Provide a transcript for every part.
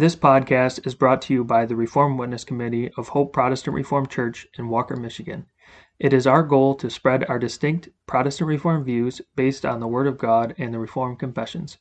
This podcast is brought to you by the Reformed Witness Committee of Hope Protestant Reformed Church in Walker, Michigan. It is our goal to spread our distinct Protestant Reformed views based on the Word of God and the Reformed Confessions.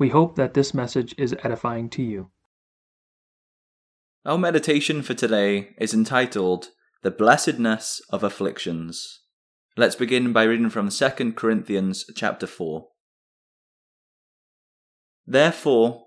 We hope that this message is edifying to you. Our meditation for today is entitled The Blessedness of Afflictions. Let's begin by reading from 2 Corinthians chapter 4. Therefore,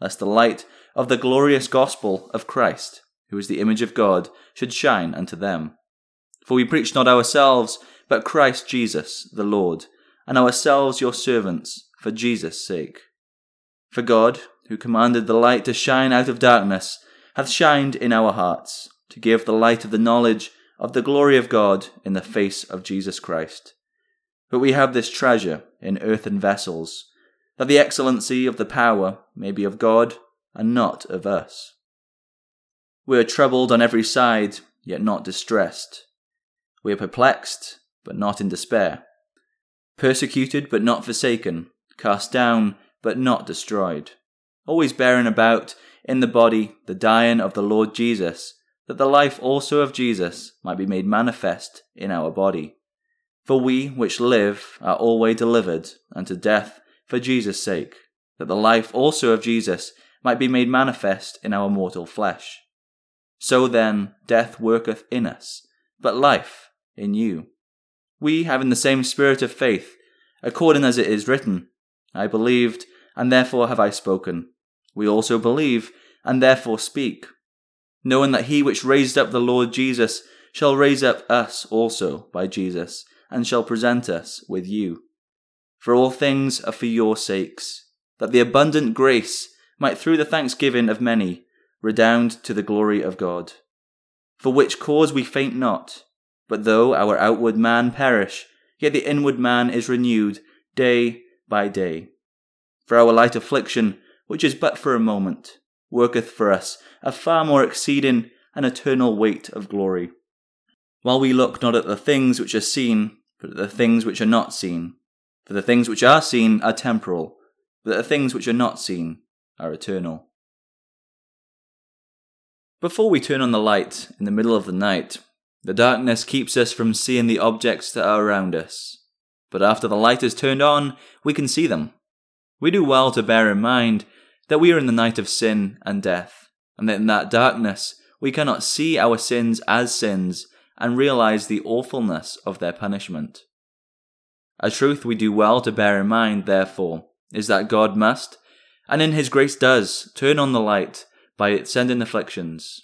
lest the light of the glorious gospel of Christ, who is the image of God, should shine unto them. For we preach not ourselves, but Christ Jesus, the Lord, and ourselves your servants, for Jesus' sake. For God, who commanded the light to shine out of darkness, hath shined in our hearts, to give the light of the knowledge of the glory of God in the face of Jesus Christ. But we have this treasure in earthen vessels, that the excellency of the power may be of God and not of us. We are troubled on every side, yet not distressed. We are perplexed, but not in despair. Persecuted, but not forsaken. Cast down, but not destroyed. Always bearing about in the body the dying of the Lord Jesus that the life also of Jesus might be made manifest in our body. For we which live are always delivered unto death for Jesus' sake, that the life also of Jesus might be made manifest in our mortal flesh. So then death worketh in us, but life in you. We, having the same spirit of faith, according as it is written, I believed, and therefore have I spoken. We also believe, and therefore speak knowing that he which raised up the Lord Jesus shall raise up us also by Jesus, and shall present us with you. For all things are for your sakes, that the abundant grace might through the thanksgiving of many redound to the glory of God. For which cause we faint not, but though our outward man perish, yet the inward man is renewed day by day. For our light affliction, which is but for a moment, worketh for us a far more exceeding and eternal weight of glory. While we look not at the things which are seen, but at the things which are not seen. For the things which are seen are temporal, but the things which are not seen are eternal. Before we turn on the light in the middle of the night, the darkness keeps us from seeing the objects that are around us. But after the light is turned on, we can see them. We do well to bear in mind that we are in the night of sin and death, and that in that darkness we cannot see our sins as sins and realize the awfulness of their punishment. A truth we do well to bear in mind, therefore, is that God must, and in His grace does, turn on the light by sending afflictions.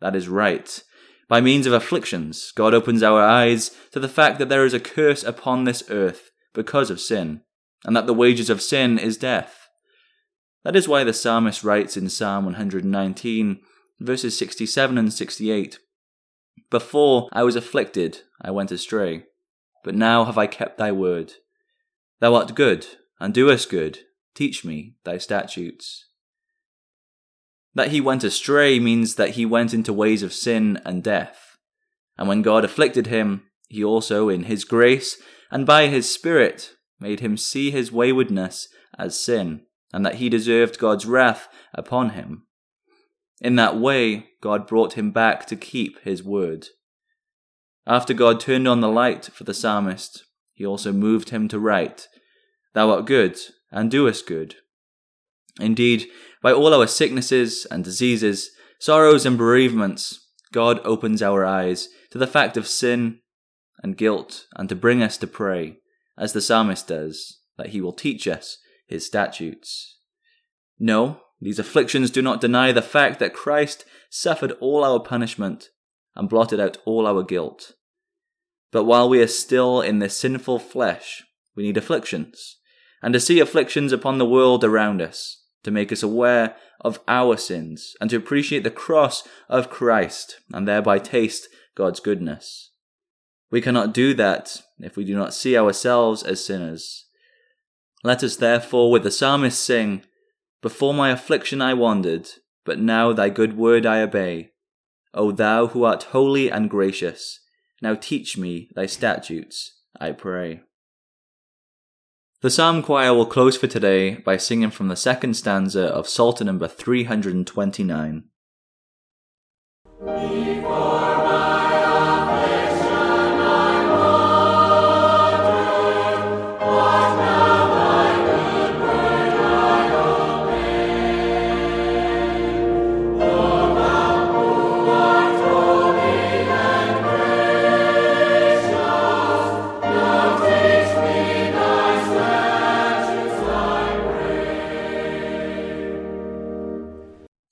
That is right. By means of afflictions, God opens our eyes to the fact that there is a curse upon this earth because of sin, and that the wages of sin is death. That is why the psalmist writes in Psalm 119, verses 67 and 68 Before I was afflicted, I went astray, but now have I kept thy word. Thou art good, and doest good. Teach me thy statutes. That he went astray means that he went into ways of sin and death. And when God afflicted him, he also, in his grace and by his Spirit, made him see his waywardness as sin and that he deserved God's wrath upon him. In that way, God brought him back to keep his word. After God turned on the light for the psalmist, he also moved him to write, Thou art good, and doest good. Indeed, by all our sicknesses and diseases, sorrows and bereavements, God opens our eyes to the fact of sin and guilt, and to bring us to pray, as the psalmist does, that he will teach us his statutes. No, these afflictions do not deny the fact that Christ suffered all our punishment and blotted out all our guilt. But while we are still in this sinful flesh, we need afflictions, and to see afflictions upon the world around us, to make us aware of our sins and to appreciate the cross of Christ and thereby taste God's goodness. We cannot do that if we do not see ourselves as sinners. Let us therefore with the psalmist sing, Before my affliction I wandered, but now thy good word I obey. O thou who art holy and gracious, now teach me thy statutes, I pray. The psalm choir will close for today by singing from the second stanza of Psalter number 329.